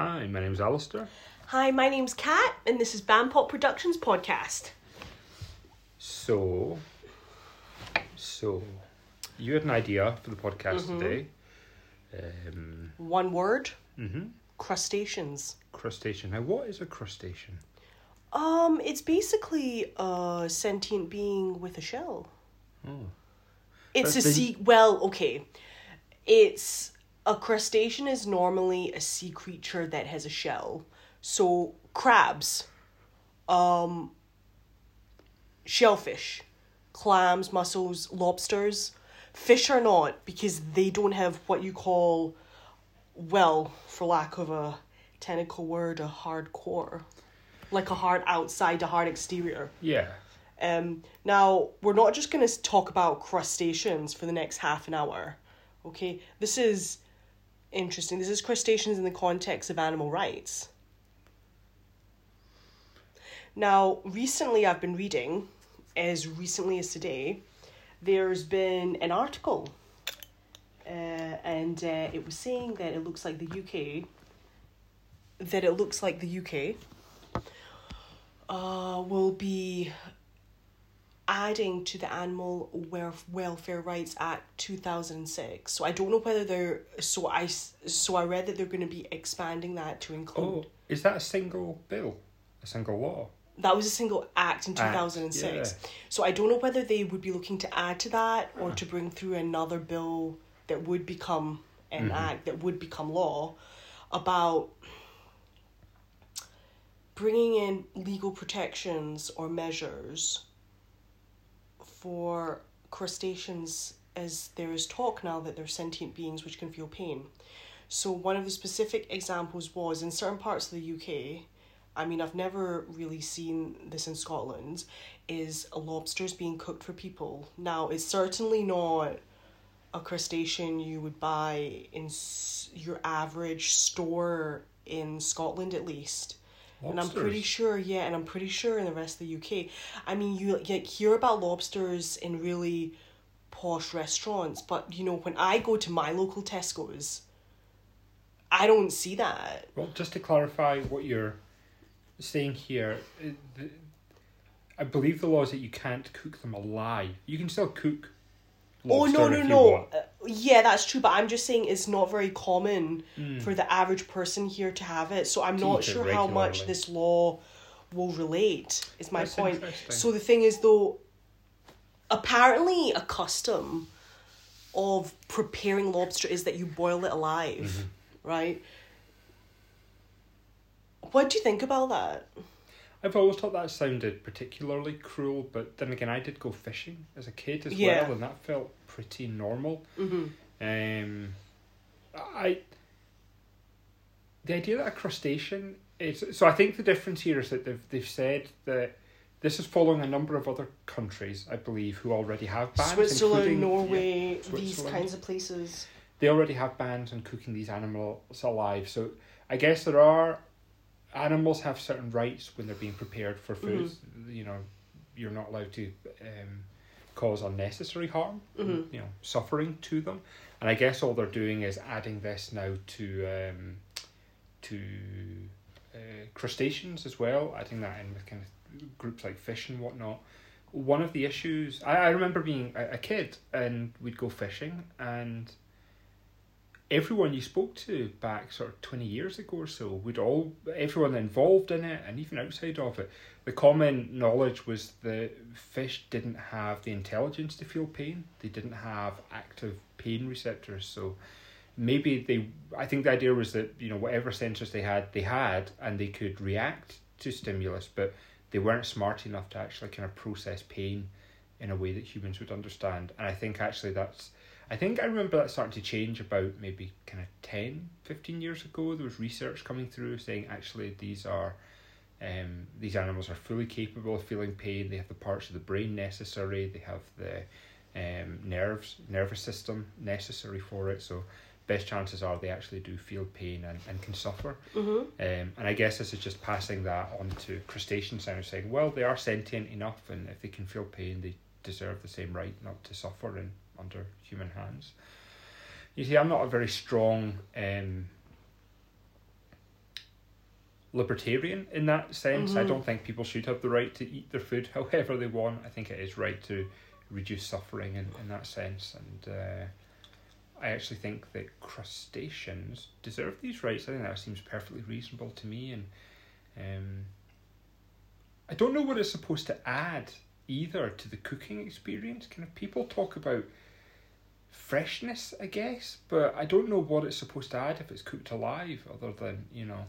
Hi, my name's Alistair. Hi, my name's Kat, and this is Bandpop Productions podcast. So, so you had an idea for the podcast today. Um, One word: hmm crustaceans. Crustacean. Now, what is a crustacean? Um, it's basically a sentient being with a shell. Oh, It's a then- sea. Well, okay, it's a crustacean is normally a sea creature that has a shell. So crabs, um, shellfish, clams, mussels, lobsters. Fish are not because they don't have what you call, well, for lack of a technical word, a hard core, like a hard outside, a hard exterior. yeah. Um, now, we're not just going to talk about crustaceans for the next half an hour. Okay? This is interesting. This is crustaceans in the context of animal rights. Now, recently I've been reading, as recently as today, there's been an article, uh, and uh, it was saying that it looks like the UK, that it looks like the UK uh, will be adding to the Animal Welf- Welfare Rights Act 2006. So I don't know whether they're so I so I read that they're going to be expanding that to include Oh, is that a single bill? A single law? that was a single act in Act, 2006. yeah. So I don't know whether they would be looking to add to that or to bring through another bill that would become an Mm-hmm. act that would become law about bringing in legal protections or measures for crustaceans as there is talk now that they're sentient beings which can feel pain. So one of the specific examples was in certain parts of the UK, I mean I've never really seen this in Scotland, is lobsters being cooked for people. Now it's certainly not a crustacean you would buy in your average store in Scotland at least. And I'm pretty sure, yeah, and I'm pretty sure in the rest of the UK. I mean, you like hear about lobsters in really posh restaurants, but you know, when I go to my local Tesco's, I don't see that. Well, just to clarify what you're saying here, uh, I believe the law is that you can't cook them alive. You can still cook. Oh no no no! Yeah, that's true, but I'm just saying it's not very common Mm. for the average person here to have it. So I'm not sure how much this law will relate. Is my That's point. So the thing is, though, apparently a custom of preparing lobster is that you boil it alive, Mm-hmm. right? What do you think about that? I've always thought that sounded particularly cruel, but then again, I did go fishing as a kid as Yeah. well, and that felt pretty normal. Mm-hmm. Um, I the idea that a crustacean is so. I think the difference here is that they've they've said that this is following a number of other countries, I believe, who already have bans, Switzerland, including- Norway, yeah, these kinds of places. They already have bans on cooking these animals alive. So I guess there are animals have certain rights when they're being prepared for food. You know, you're not allowed to um, cause unnecessary harm, Mhm. you know, suffering to them. And I guess all they're doing is adding this now to um, to uh, crustaceans as well. Adding that in with kind of groups like fish and whatnot. One of the issues I, I remember being a, a kid and we'd go fishing and everyone you spoke to back sort of 20 years ago or so would all everyone involved in it and even outside of it the common knowledge was the fish didn't have the intelligence to feel pain. They didn't have active pain receptors. So maybe they i think the idea was that you know whatever sensors they had they had and they could react to stimulus but they weren't smart enough to actually kind of process pain in a way that humans would understand. And i think actually that's I think I remember that starting to change about maybe kind of 10, 15 years ago. There was research coming through saying actually these are um, these animals are fully capable of feeling pain. They have the parts of the brain necessary. They have the um, nerves, nervous system necessary for it. So best chances are they actually do feel pain and, and can suffer. Mm-hmm. Um, and I guess this is just passing that on to crustaceans and saying, well, they are sentient enough, and if they can feel pain, they deserve the same right not to suffer in under human hands. You see, I'm not a very strong um, libertarian in that sense. I don't think people should have the right to eat their food however they want. I think it is right to reduce suffering in, in that sense. And uh, I actually think that crustaceans deserve these rights. I think that seems perfectly reasonable to me. And um, I don't know what it's supposed to add either to the cooking experience. Kind of people talk about freshness, I guess, but I don't know what it's supposed to add if it's cooked alive, other than you know.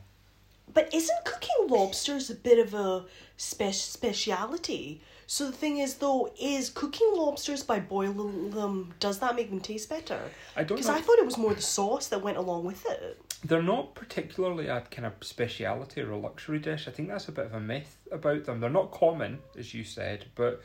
But isn't cooking lobsters a bit of a spe- speciality? So the thing is, though, is cooking lobsters by boiling them does that make them taste better? I don't Because. I thought it was more the sauce that went along with it. They're not particularly a kind of speciality or a luxury dish. I think that's a bit of a myth about them. They're not common, as you said, but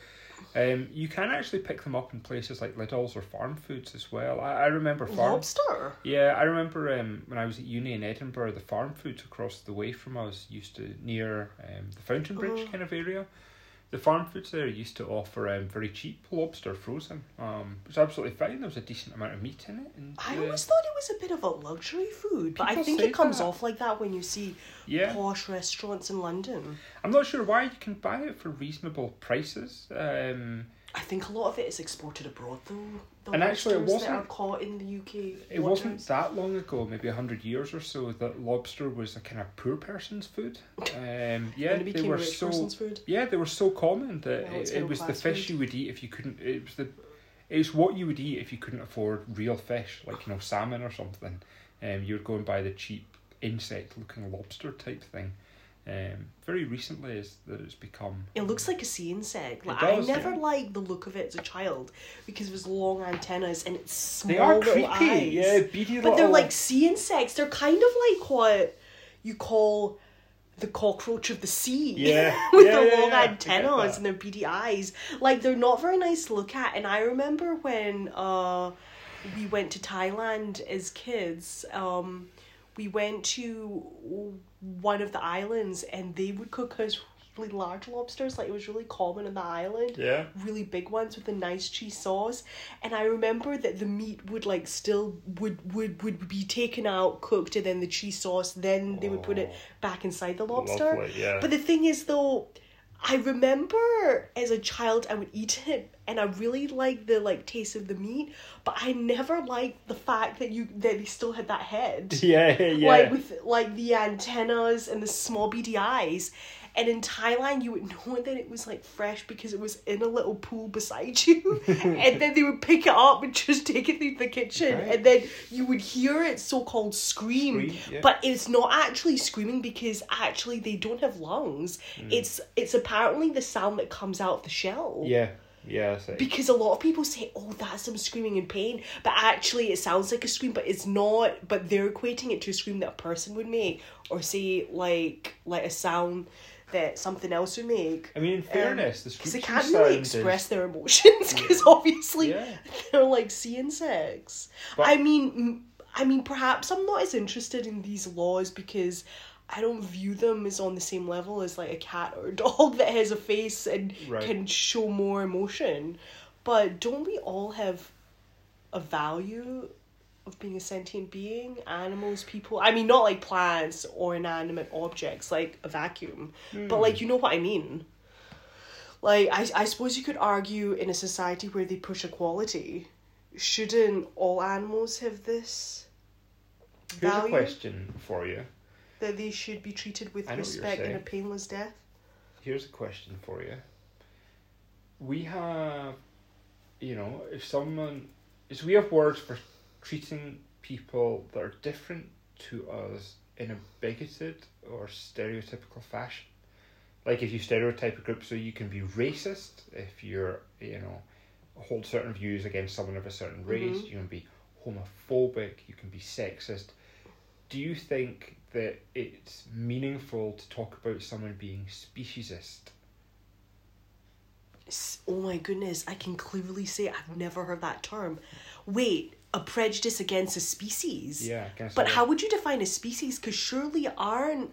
um, you can actually pick them up in places like Lidl's or Farm Foods as well. I, I remember Farm. Lobster. Yeah, I remember um, when I was at uni in Edinburgh, the farm foods across the way from us used to near um, the Fountainbridge Oh. kind of area. The farm foods there used to offer um, very cheap lobster frozen. Um, it was absolutely fine. There was a decent amount of meat in it. And, I uh, always thought it was a bit of a luxury food, but I think it comes that. off like that when you see yeah, posh restaurants in London. I'm not sure why you can buy it for reasonable prices. Um, I think a lot of it is exported abroad, though. The And actually it wasn't- are caught in the UK. it waters. wasn't that long ago, maybe a hundred years or so, that lobster was a kind of poor person's food. Um, yeah, they were so. Yeah, they were so common that it's it, it was the fish food. you would eat if you couldn't. It was the, it's what you would eat if you couldn't afford real fish, like you know salmon or something. Um, you're going by the cheap insect-looking lobster type thing. Um, very recently, is that it's become. It looks like a sea insect. Like, does, I never yeah. liked the look of it as a child because of its long antennas and its small They are creepy, eyes. yeah, beady But they're like sea insects. They're kind of like what you call the cockroach of the sea. Yeah. With Yeah, their yeah, long antennas and their beady eyes. Like they're not very nice to look at. And I remember when uh we went to Thailand as kids, um we went to one of the islands and they would cook us really large lobsters. Like it was really common on the island yeah. really big ones with a nice cheese sauce and i remember that the meat would like still would would would be taken out cooked and then the cheese sauce then they would put it Oh. back inside the lobster Lovely, yeah. but the thing is though i remember as a child i would eat it and i really liked the like taste of the meat but i never liked the fact that you that they still had that head Yeah, yeah. like with like the antennas and the small beady eyes. And in Thailand, you would know that it was like fresh because it was in a little pool beside you, and then they would pick it up and just take it through the kitchen, Right. and then you would hear it so-called scream, Scream, yeah. but it's not actually screaming because actually they don't have lungs. Mm. It's it's apparently the sound that comes out of the shell yeah, yeah. Because a lot of people say, "Oh, that's them screaming in pain," but actually, it sounds like a scream, but it's not. But they're equating it to a scream that a person would make, or say like like a sound that something else would make. I mean, in um, fairness, the Because they can't really express is, their emotions, because obviously Yeah. they're like seeing sex. But- I mean, I mean, perhaps I'm not as interested in these laws because. I don't view them as on the same level as like a cat or a dog that has a face and Right. can show more emotion. But don't we all have a value of being a sentient being? Animals, people. I mean, not like plants or inanimate objects like a vacuum, but hmm. like you know what I mean. Like I, I suppose you could argue in a society where they push equality, shouldn't all animals have this Here's a question for you. that they should be treated with I know what you're respect and a painless death? Here's a question for you. We have, you know, if someone, is we have words for treating people that are different to us in a bigoted or stereotypical fashion. Like if you stereotype a group, so you can be racist if you're, you know, hold certain views against someone of a certain mm-hmm. race. You can be homophobic. You can be sexist. Do you think that it's meaningful to talk about someone being speciesist? Oh my goodness, I can clearly say I've never heard that term. Wait, a prejudice against a species? Yeah, guess. But how would you define a species? Because surely aren't.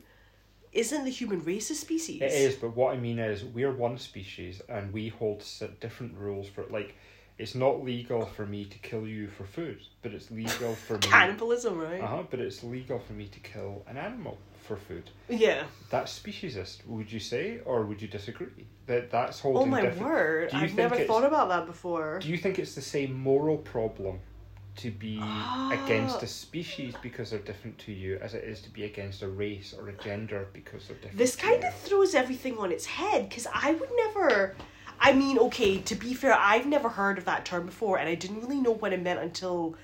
Isn't the human race a species? It is, but what I mean is we're one species and we hold different rules for like it's not legal for me to kill you for food, but it's legal for me. Cannibalism, right? Uh huh. But it's legal for me to kill an animal for food. Yeah. That's speciesist, would you say, or would you disagree? That that's holding. Oh holding. my different... word! I've never thought about that before. Do you think it's the same moral problem to be against Ah. a species because they're different to you as it is to be against a race or a gender because they're different? This kind you? of throws everything on its head because I would never. I mean, okay, to be fair, I've never heard of that term before, and I didn't really know what it meant until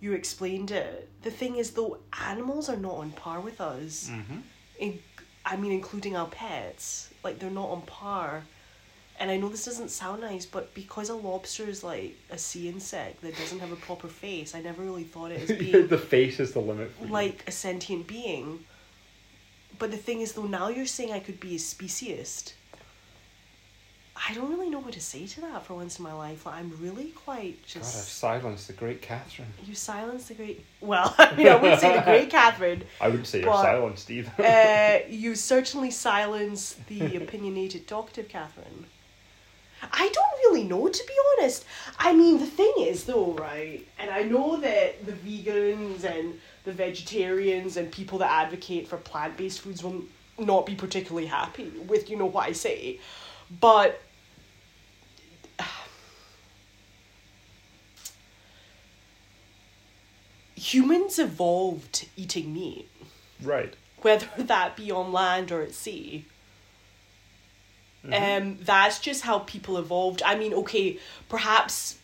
you explained it. The thing is, though, animals are not on par with us. Mhm. In, I mean, including our pets. Like, they're not on par. And I know this doesn't sound nice, but because a lobster is like a sea insect that doesn't have a proper face, I never really thought it as being the face is the limit. For you. like a sentient being. But the thing is, though, now you're saying I could be a speciesist. I don't really know what to say to that for once in my life. Like, I'm really quite God, I've silenced the great Catherine. you silenced the great. Well, I mean, I wouldn't say the great Catherine. I wouldn't say you're silenced either. Uh, you certainly silenced the opinionated, talkative Catherine. Don't know, to be honest. I mean, the thing is, though, right? And I know that the vegans and the vegetarians and people that advocate for plant based foods will not be particularly happy with, you know, what I say. But. Humans evolved eating meat right. whether that be on land or at sea. Um, that's just how people evolved. I mean, okay, perhaps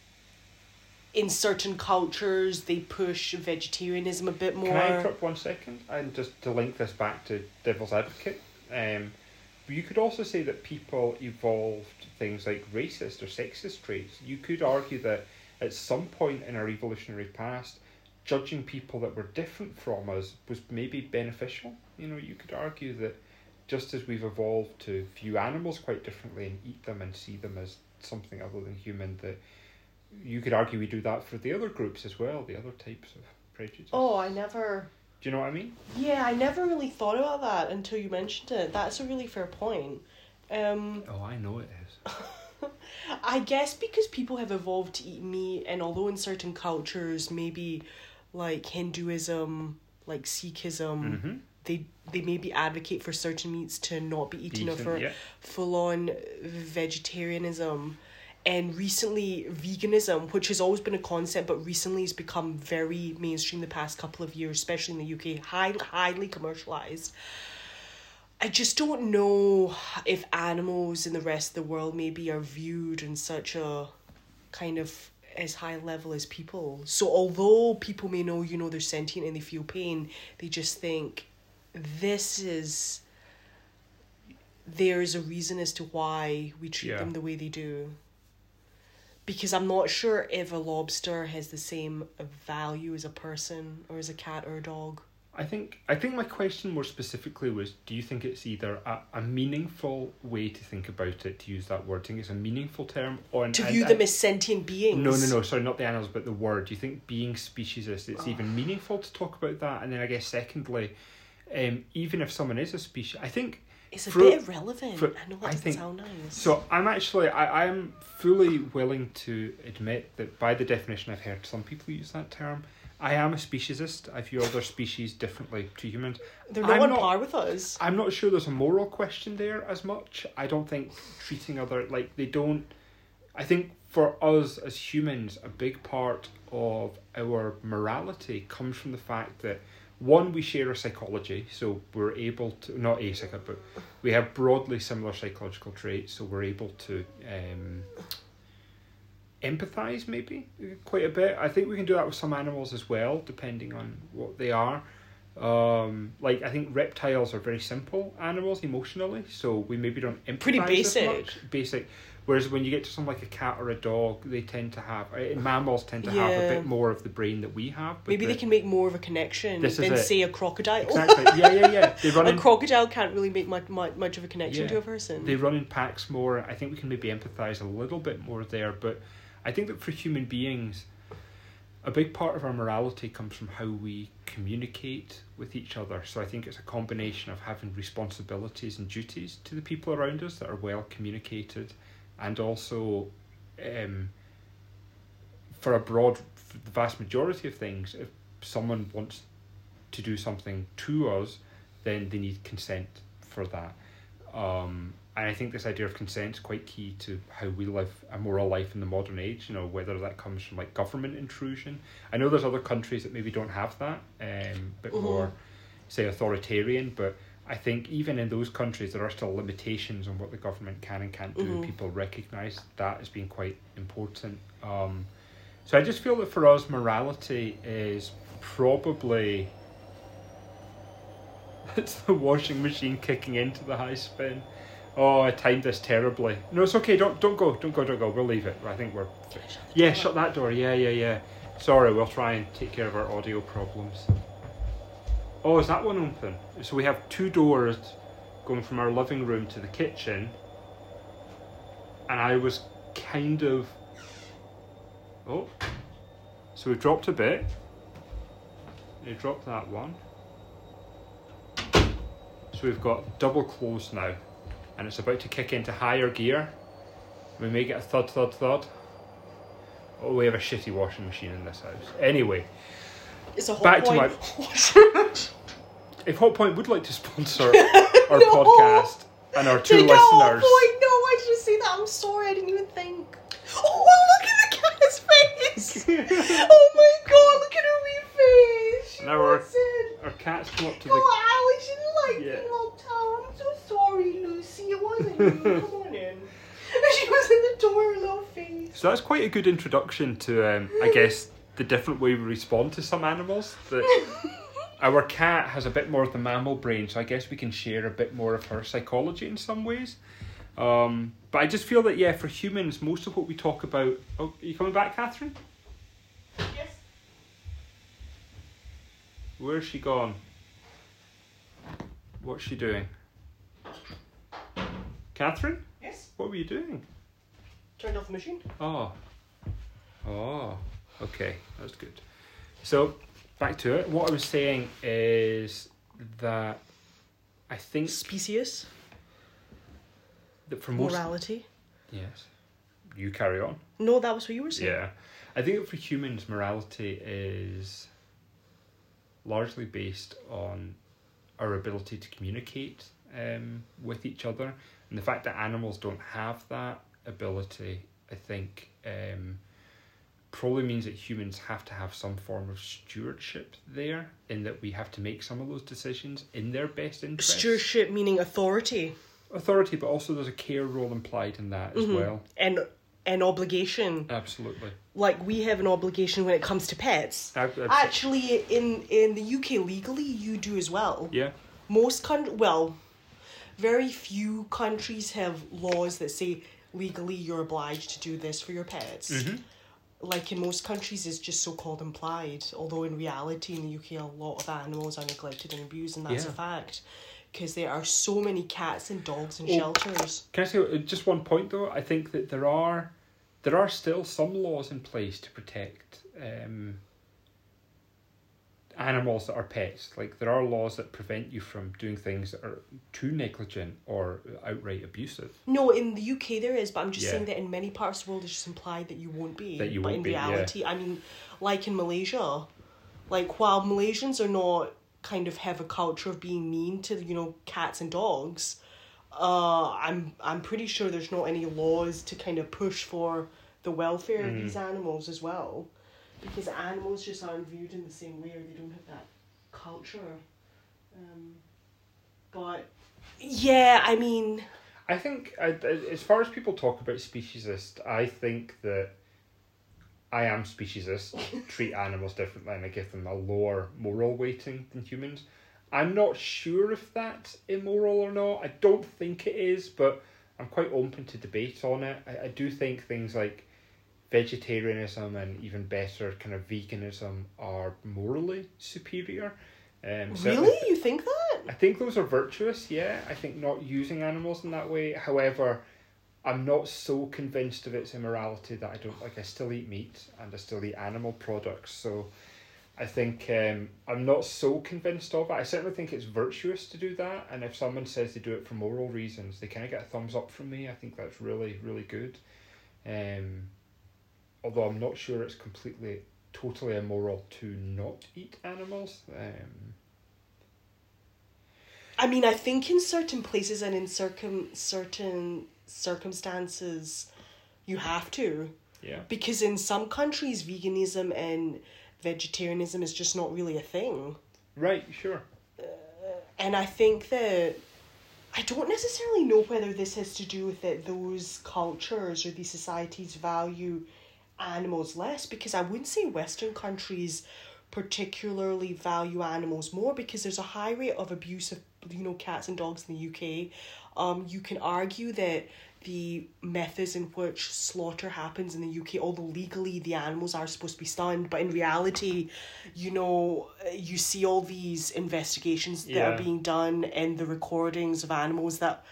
in certain cultures they push vegetarianism a bit more. Can I interrupt one second? And just to link this back to devil's advocate, um, you could also say that people evolved things like racist or sexist traits. You could argue that at some point in our evolutionary past, judging people that were different from us was maybe beneficial. You know, you could argue that just as we've evolved to view animals quite differently and eat them and see them as something other than human, that you could argue we do that for the other groups as well, the other types of prejudice. Oh, I never. Do you know what I mean? Yeah, I never really thought about that until you mentioned it. That's a really fair point. Um, Oh, I know it is. I guess because people have evolved to eat meat, and although in certain cultures, maybe like Hinduism, like Sikhism, Mm-hmm. They they maybe advocate for certain meats to not be eaten or for yeah. full on vegetarianism. And recently, veganism, which has always been a concept, but recently has become very mainstream the past couple of years, especially in the UK, high, highly commercialized. I just don't know if animals in the rest of the world maybe are viewed in such a kind of as high level as people. So although people may know, you know, they're sentient and they feel pain, they just think this is there's a reason as to why we treat Yeah. them the way they do. Because I'm not sure if a lobster has the same value as a person or as a cat or a dog. I think I think my question more specifically was do you think it's either a, a meaningful way to think about it to use that word? Think it's a meaningful term or To view and- them as sentient beings. No, no, no. Sorry, not the animals, but the word. Do you think being speciesist, it's ah. even meaningful to talk about that? And then I guess secondly, um, even if someone is a species, I think It's a for- bit irrelevant. for- I know that I think- sound nice. so. I'm actually I I'm fully willing to admit that by the definition I've heard some people use that term. I am a speciesist. I view other species differently to humans. They're not I'm on not- par with us. I'm not sure there's a moral question there as much. I don't think treating other like they don't. I think for us as humans, a big part of our morality comes from the fact that one we share a psychology, so we're able to not a psycho, but we have broadly similar psychological traits, so we're able to um, empathize maybe quite a bit. I think we can do that with some animals as well, depending on what they are. Um, like I think reptiles are very simple animals emotionally, so we maybe don't empathize Pretty as basic. much. Basic. Whereas when you get to something like a cat or a dog, they tend to have uh, mammals tend to have a bit more of the brain that we have. Maybe the- they can make more of a connection than say a crocodile. exactly. Yeah, yeah, yeah. They run a in crocodile can't really make much, much, much of a connection Yeah. to a person. they run in packs more. I think we can maybe empathize a little bit more there, but I think that for human beings, a big part of our morality comes from how we communicate with each other. So I think it's a combination of having responsibilities and duties to the people around us that are well communicated, and also um, for a broad, for the vast majority of things, if someone wants to do something to us, then they need consent for that. Um, I think this idea of consent is quite key to how we live a moral life in the modern age. You know, whether that comes from like government intrusion. I know there's other countries that maybe don't have that, um, bit Mhm. more, say, authoritarian. But I think even in those countries, there are still limitations on what the government can and can't do. and Mhm. People recognise that as being quite important. Um, so I just feel that for us, morality is probably it's the washing machine kicking into the high spin. Oh, I timed this terribly. No, it's okay. Don't don't go. Don't go. Don't go. We'll leave it. I think we're. Yeah, shut that door. Yeah, yeah, yeah. Sorry, we'll try and take care of our audio problems. Oh, is that one open? So we have two doors going from our living room to the kitchen. And I was kind of. Oh. So we dropped a bit. You dropped that one. So we've got double close now. And it's about to kick into higher gear. We may get a thud, thud, thud. Oh, we have a shitty washing machine in this house. Anyway, It's a whole Back to point. if Hotpoint would like to sponsor our No. podcast and our two Take listeners, boy. No, I should say that. I'm sorry. I didn't even think. Oh, oh look at the cat's face. oh my god, look at her wee face. She Now it. our cats come up to the. Oh, Alex, you didn't like Yeah. being locked out. I'm so sorry, Lucy. It wasn't you. Come on in. She was in the door, her little face. So that's quite a good introduction to, um, I guess, the different way we respond to some animals. That our cat has a bit more of the mammal brain, so I guess we can share a bit more of her psychology in some ways. Um, but I just feel that yeah, for humans, most of what we talk about. Oh, are you coming back, Catherine? Yes. Where's she gone? What's she doing? Catherine, Yes. what were you doing? Turned off the machine. Oh. Oh. Okay, that's good. So, back to it. What I was saying is that I think Specious. that for most. Morality. Yes. You carry on. No, that was what you were saying. Yeah. I think that for humans, morality is largely based on our ability to communicate um, with each other. And the fact that animals don't have that ability, I think, um, probably means that humans have to have some form of stewardship there, in that we have to make some of those decisions in their best interest. Stewardship meaning authority Authority, but also there's a care role implied in that as Mhm. well. and an obligation. Absolutely. Like we have an obligation when it comes to pets. Actually, in in the UK legally, you do as well. yeah. Most coun well, very few countries have laws that say legally you're obliged to do this for your pets. Mhm. Like in most countries, it's just so called implied. Although in reality, in the UK, a lot of animals are neglected and abused, and that's Yeah. a fact. Because there are so many cats and dogs in Oh. shelters. Can I say uh, just one point though? I think that there are there are still some laws in place to protect um, animals that are pets. Like there are laws that prevent you from doing things that are too negligent or outright abusive. No, in the UK there is, but I'm just Yeah. saying that in many parts of the world it's just implied that you won't be. That you but won't in be, yeah. reality, I mean, like in Malaysia, like while Malaysians are not kind of have a culture of being mean to you know cats and dogs, uh, I'm I'm pretty sure there's not any laws to kind of push for the welfare of Mm. these animals as well, because animals just aren't viewed in the same way, or they don't have that culture. Um, but yeah, I mean. I think I, as far as people talk about speciesist, I think that I am speciesist. treat animals differently and I give them a lower moral weighting than humans. I'm not sure if that's immoral or not. I don't think it is, but I'm quite open to debate on it. I, I do think things like vegetarianism and even better kind of veganism are morally superior. Um, Really? You think that? I think those are virtuous, yeah. I think not using animals in that way. However, I'm not so convinced of its immorality that I don't like. I still eat meat and I still eat animal products. So I think um, I'm not so convinced of it. I certainly think it's virtuous to do that. And if someone says they do it for moral reasons, they kind of get a thumbs up from me. I think that's really, really good. Um, although I'm not sure it's completely totally immoral to not eat animals. Um, I mean, I think in certain places and in circum certain circumstances, you have to yeah. because in some countries, veganism and vegetarianism is just not really a thing. Right. Sure. And I think that I don't necessarily know whether this has to do with that those cultures or these societies value animals less because I wouldn't say Western countries particularly value animals more because there's a high rate of abuse of you know cats and dogs in the UK. Um, you can argue that the methods in which slaughter happens in the UK, although legally the animals are supposed to be stunned, but in reality, you know, you see all these investigations that Yeah. are being done and the recordings of animals that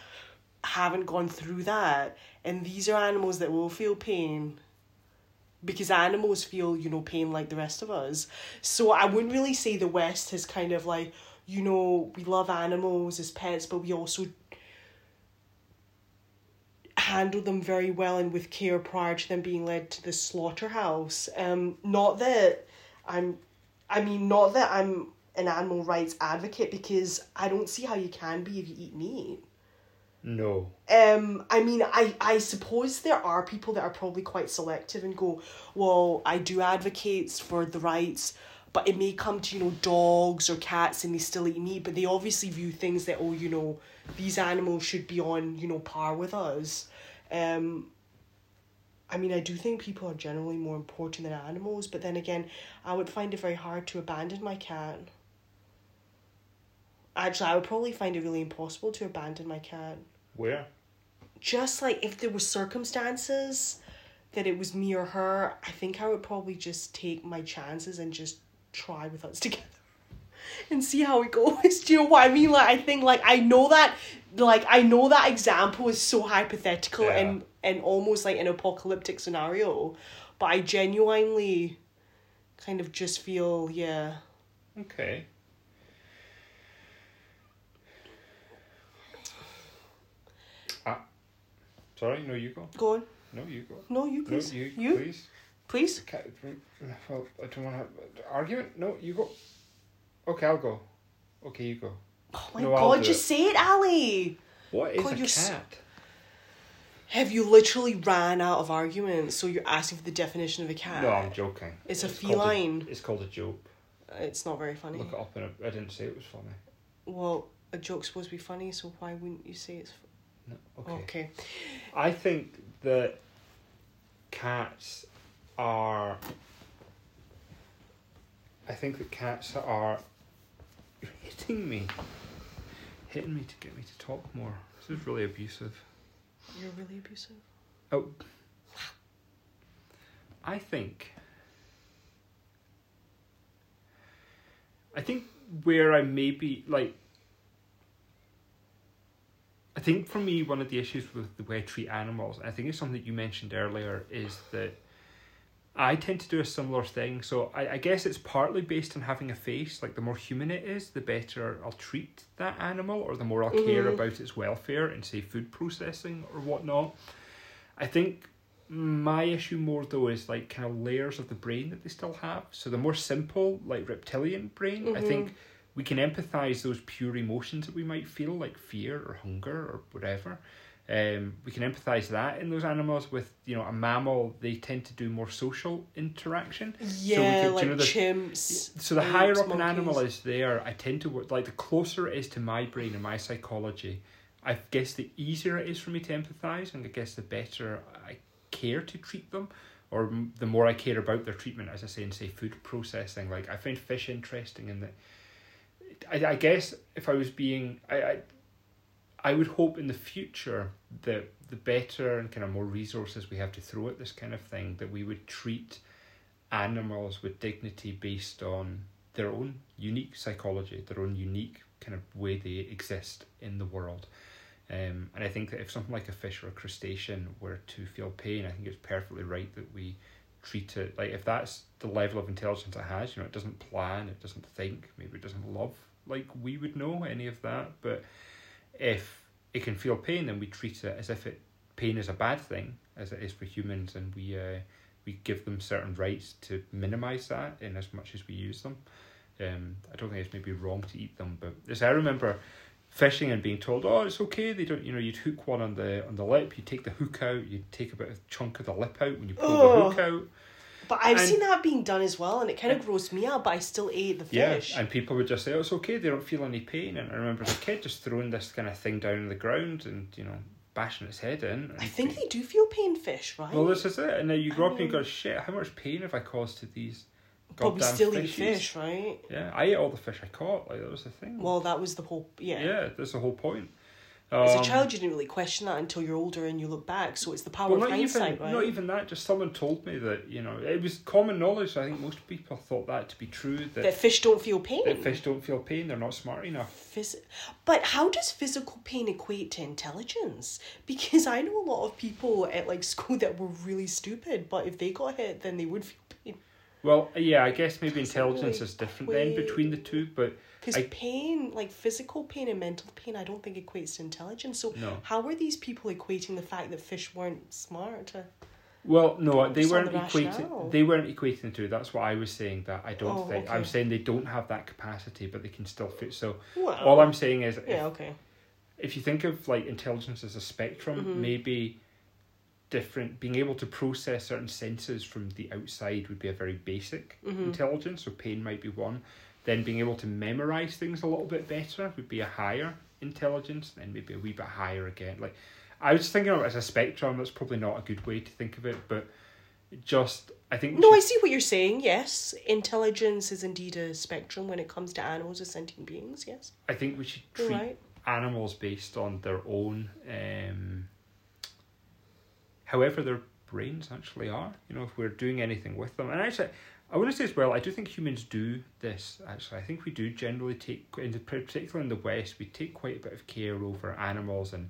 haven't gone through that. And these are animals that will feel pain because animals feel, you know, pain like the rest of us. So I wouldn't really say the West has kind of like, you know, we love animals as pets, but we also handle them very well and with care prior to them being led to the slaughterhouse. Um, not that I'm, I mean, not that I'm an animal rights advocate because I don't see how you can be if you eat meat. No. Um, I mean, I, I suppose there are people that are probably quite selective and go, well, I do advocate for the rights, but it may come to, you know, dogs or cats and they still eat meat, but they obviously view things that, oh, you know, these animals should be on, you know, par with us. Um, I mean, I do think people are generally more important than animals, but then again, I would find it very hard to abandon my cat. Actually, I would probably find it really impossible to abandon my cat Where? just like if there were circumstances that it was me or her, I think I would probably just take my chances and just try with us together and see how it goes. Do you know what I mean? Like I think like I know that like I know that example is so hypothetical Yeah. and and almost like an apocalyptic scenario, but I genuinely kind of just feel yeah. Okay. Sorry, no, you go. Go on. No, you go. No, you please. No, you, you please. please. Well, I don't want to have argument. No, you go. Okay, I'll go. Okay, you go. Oh my No, god, just it. say it, Ali. What is God, a s- cat? Have you literally ran out of arguments? So you're asking for the definition of a cat? No, I'm joking. It's a called feline. it's called a joke. It's not very funny. Look it up, and I didn't say it was funny. Well, a joke's supposed to be funny, so why wouldn't you say it's No, okay? okay. okay. I think that cats are. I think that cats are. You're hitting me. Hitting me to get me to talk more. This is really abusive. You're really abusive. Oh. I think. I think where I maybe like. I think for me, one of the issues with the way I treat animals, I think it's something that you mentioned earlier, is that I tend to do a similar thing. So I, I guess it's partly based on having a face. Like the more human it is, the better I'll treat that animal, or the more I'll care Mhm. about its welfare and say food processing or whatnot. I think my issue more though is like kind of layers of the brain that they still have. So the more simple, like reptilian brain, I think we can empathize those pure emotions that we might feel, like fear or hunger or whatever. Um, we can empathize that in those animals. With you know a mammal, they tend to do more social interaction. Yeah, could- do like you know the- chimps. So the higher up an animal is there, I tend to work like the closer it is to my brain and my psychology. I guess the easier it is for me to empathize, and I guess the better I care to treat them, or the more I care about their treatment, as I say in say food processing. Like I find fish interesting in that. I, I guess if I was being I, I I would hope in the future that the better and kind of more resources we have to throw at this kind of thing, that we would treat animals with dignity based on their own unique psychology, their own unique kind of way they exist in the world. Um, and I think that if something like a fish or a crustacean were to feel pain, I think it's perfectly right that we treat it like if that's the level of intelligence it has, you know, it doesn't plan, it doesn't think, maybe it doesn't love like we would know any of that. But if it can feel pain, then we treat it as if it pain is a bad thing, as it is for humans, and we uh, we give them certain rights to minimize that in as much as we use them. Um, I don't think it's maybe wrong to eat them, but as I remember fishing and being told, oh, it's okay. They don't, you know, you'd hook one on the on the lip. You take the hook out. You take a bit of chunk of the lip out when you pull Ugh. the hook oh. out. But I've And- seen that being done as well, and it kind of grossed me out. But I still ate the fish. Yeah, and people would just say, "Oh, it's okay. They don't feel any pain." And I remember as a kid just throwing this kind of thing down on the ground and you know bashing its head in. I think they do feel pain, fish, right? Well, this is it. And then you grow up and you go, "Shit, how much pain have I caused to these?" But we still eat fish, right? Yeah, I ate all the fish I caught. Like that was the thing. Well, that was the whole. Yeah. yeah, that's the whole point. As a Um, child, you didn't really question that until you're older and you look back. So it's the power Well, of hindsight, even right? not even that. Just someone told me that you know it was common knowledge. I think most people thought that to be true. That, that fish don't feel pain. that fish don't feel pain. They're not smart enough. Phys- but how does physical pain equate to intelligence? Because I know a lot of people at like school that were really stupid, but if they got hit, then they would feel pain. Well, yeah, I guess maybe intelligence is different then between the two, but Because pain, like physical pain and mental pain, I don't think equates to intelligence. So No. how are these people equating the fact that fish weren't smart to? well, no, they weren't the equating. They weren't equating to. That's what I was saying. That I don't Oh, think. I'm saying they don't have that capacity, but they can still fit. So Well, all I'm saying is, yeah, if, okay. if you think of like intelligence as a spectrum, Mhm. maybe different being able to process certain senses from the outside would be a very basic Mhm. intelligence so pain might be one then being able to memorize things a little bit better would be a higher intelligence then maybe a wee bit higher again like i was thinking of it as a spectrum that's probably not a good way to think of it but just i think No, I see what you're saying. Yes, intelligence is indeed a spectrum when it comes to animals as sentient beings. Yes, I think we should treat right. animals based on their own um however their brains actually are you know if we're doing anything with them. And actually i want to say as well i do think humans do this actually. I think we do generally take in the, particularly in the west we take quite a bit of care over animals. And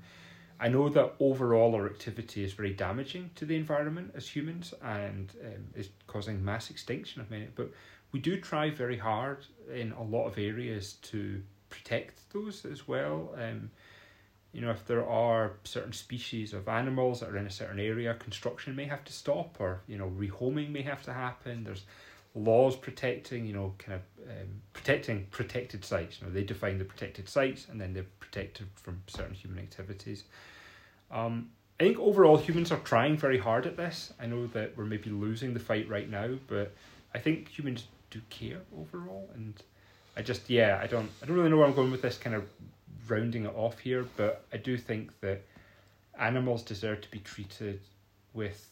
i know that overall our activity is very damaging to the environment as humans and um, is causing mass extinction of many. But we do try very hard in a lot of areas to protect those as well. Um, you know, if there are certain species of animals that are in a certain area, construction may have to stop, or you know, rehoming may have to happen. There's laws protecting, you know, kind of um, protecting protected sites. You know, they define the protected sites, and then they're protected from certain human activities. Um, I think overall humans are trying very hard at this. I know that we're maybe losing the fight right now, but I think humans do care overall, and I just yeah, I don't I don't really know where I'm going with this kind of rounding it off here, but I do think that animals deserve to be treated with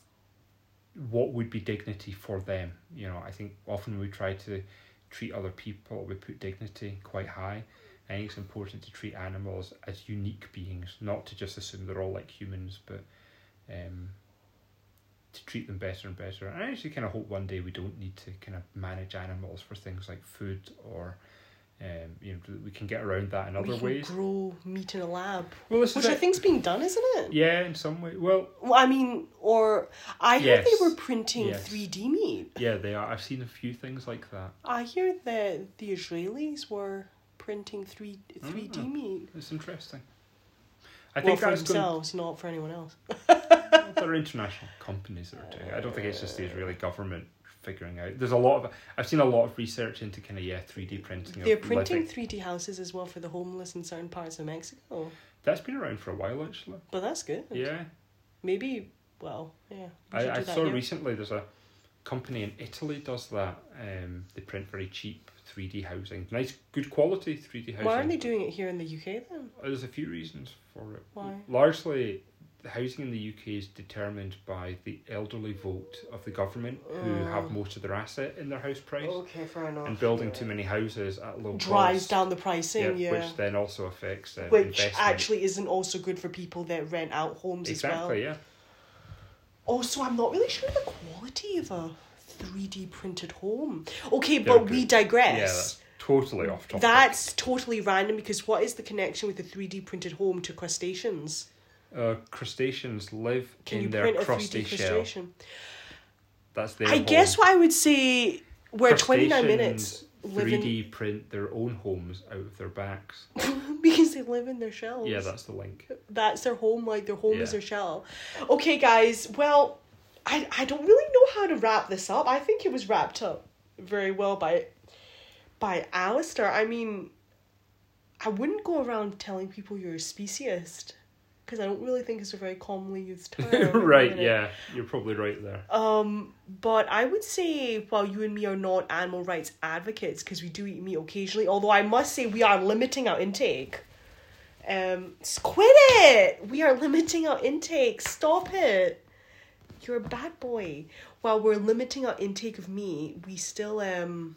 what would be dignity for them. You know, I think often we try to treat other people, we put dignity quite high. I think it's important to treat animals as unique beings, not to just assume they're all like humans, but um, to treat them better and better. And I actually kind of hope one day we don't need to kind of manage animals for things like food or, um, you know, we can get around that in we other can ways. grow meat in a lab, Well, which I it. think's being done, isn't it? Yeah, in some way. Well, Well, I mean, or I heard Yes. they were printing Yes. three D meat. yeah, they are. I've seen a few things like that. I hear that the Israelis were printing three three D Mm. meat. It's interesting. I well, think for that's going. themselves, not for anyone else. There are international companies that are doing it. I don't think it's just the Israeli government figuring out. There's a lot of. I've seen a lot of research into kind of yeah, three D printing. They're printing three D houses as well for the homeless in certain parts of Mexico. That's been around for a while actually. But that's good. Yeah, Maybe. Well, yeah. we I, I saw here. recently there's a company in Italy does that. Um, they print very cheap three D housing, nice, good quality three D housing. Why aren't they doing it here in the UK then? There's a few reasons for it. Why? Largely, the housing in the UK is determined by the elderly vote of the government, who Mm. have most of their asset in their house price, Okay, fair enough. and building too many houses at low drives cost, down the pricing, yeah. which then also affects uh, Which investment. actually isn't also good for people that rent out homes as well. exactly yeah. Also, I'm not really sure the quality of a 3D printed home. Okay, but we digress. Yeah, totally off topic. That's totally random because what is the connection with the 3D printed home to crustaceans? Uh, crustaceans live Can in their print a 3D crusty shell. That's their. I guess what I would say we're 29 minutes Crustaceans 3D print their own homes out of their backs. because they live in their shells. Yeah, that's the link. that's their home like their home is their shell okay guys well I, I don't really know how to wrap this up. I think it was wrapped up very well by by Alistair. I mean, I wouldn't go around telling people you're a speciesist because I don't really think it's a very commonly used term. right, yeah. You're probably right there. Um, but I would say while you and me are not animal rights advocates because we do eat meat occasionally, although I must say we are limiting our intake. Um, quit it! We are limiting our intake. Stop it. You're a bad boy. While we're limiting our intake of meat, we still um.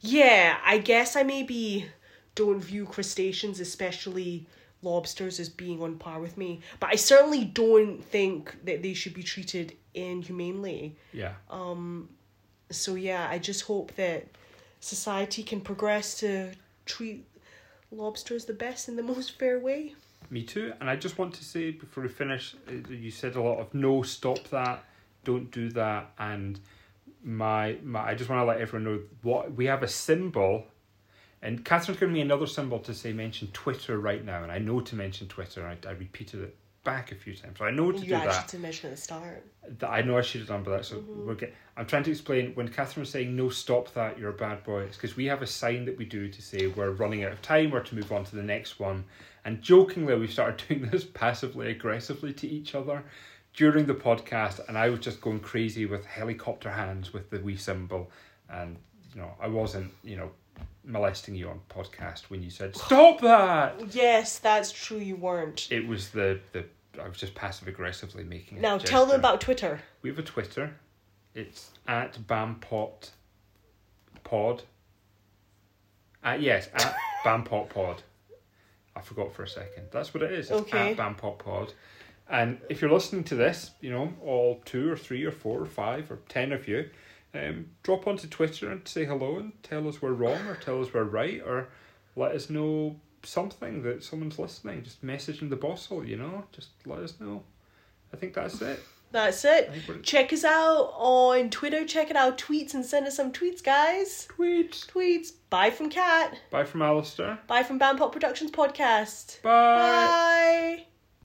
Yeah, I guess I maybe don't view crustaceans, especially lobsters, as being on par with me. But I certainly don't think that they should be treated inhumanely. Yeah. Um. So yeah, I just hope that society can progress to treat lobsters the best in the most fair way. Me too. And I just want to say before we finish, uh, you said a lot of no, stop that, don't do that, and my my. I just want to let everyone know what we have a symbol, and Catherine's given me another symbol to say mention Twitter right now, and I know to mention Twitter. I I repeated it back a few times, so I know to you do actually that. to mention at the start. that I know I should have done, but that's mm-hmm. we're get. I'm trying to explain when Catherine was saying no, stop that. You're a bad boy. It's because we have a sign that we do to say we're running out of time or to move on to the next one. And jokingly, we started doing this passively aggressively to each other during the podcast, and I was just going crazy with helicopter hands with the wee symbol, and you know I wasn't you know molesting you on podcast when you said stop that. Yes, that's true. You weren't. It was the the I was just passive aggressively making. a Now tell them about Twitter. We have a Twitter. It's at Bampot Pod. Uh, yes, at Bampot Pod. I forgot for a second. That's what it is. It's Okay. at Bampot Pod. And if you're listening to this, you know, all two or three or four or five or ten of you, um, drop onto Twitter and say hello and tell us we're wrong or tell us we're right or let us know something that someone's listening. Just message in the bossle, you know? Just let us know. I think that's it. That's it. I think we're Check us out on Twitter. Check it out tweets and send us some tweets, guys. tweet. Tweets. Bye from Cat. Bye from Alistair. Bye from Bampot Productions Podcast. Bye. Bye.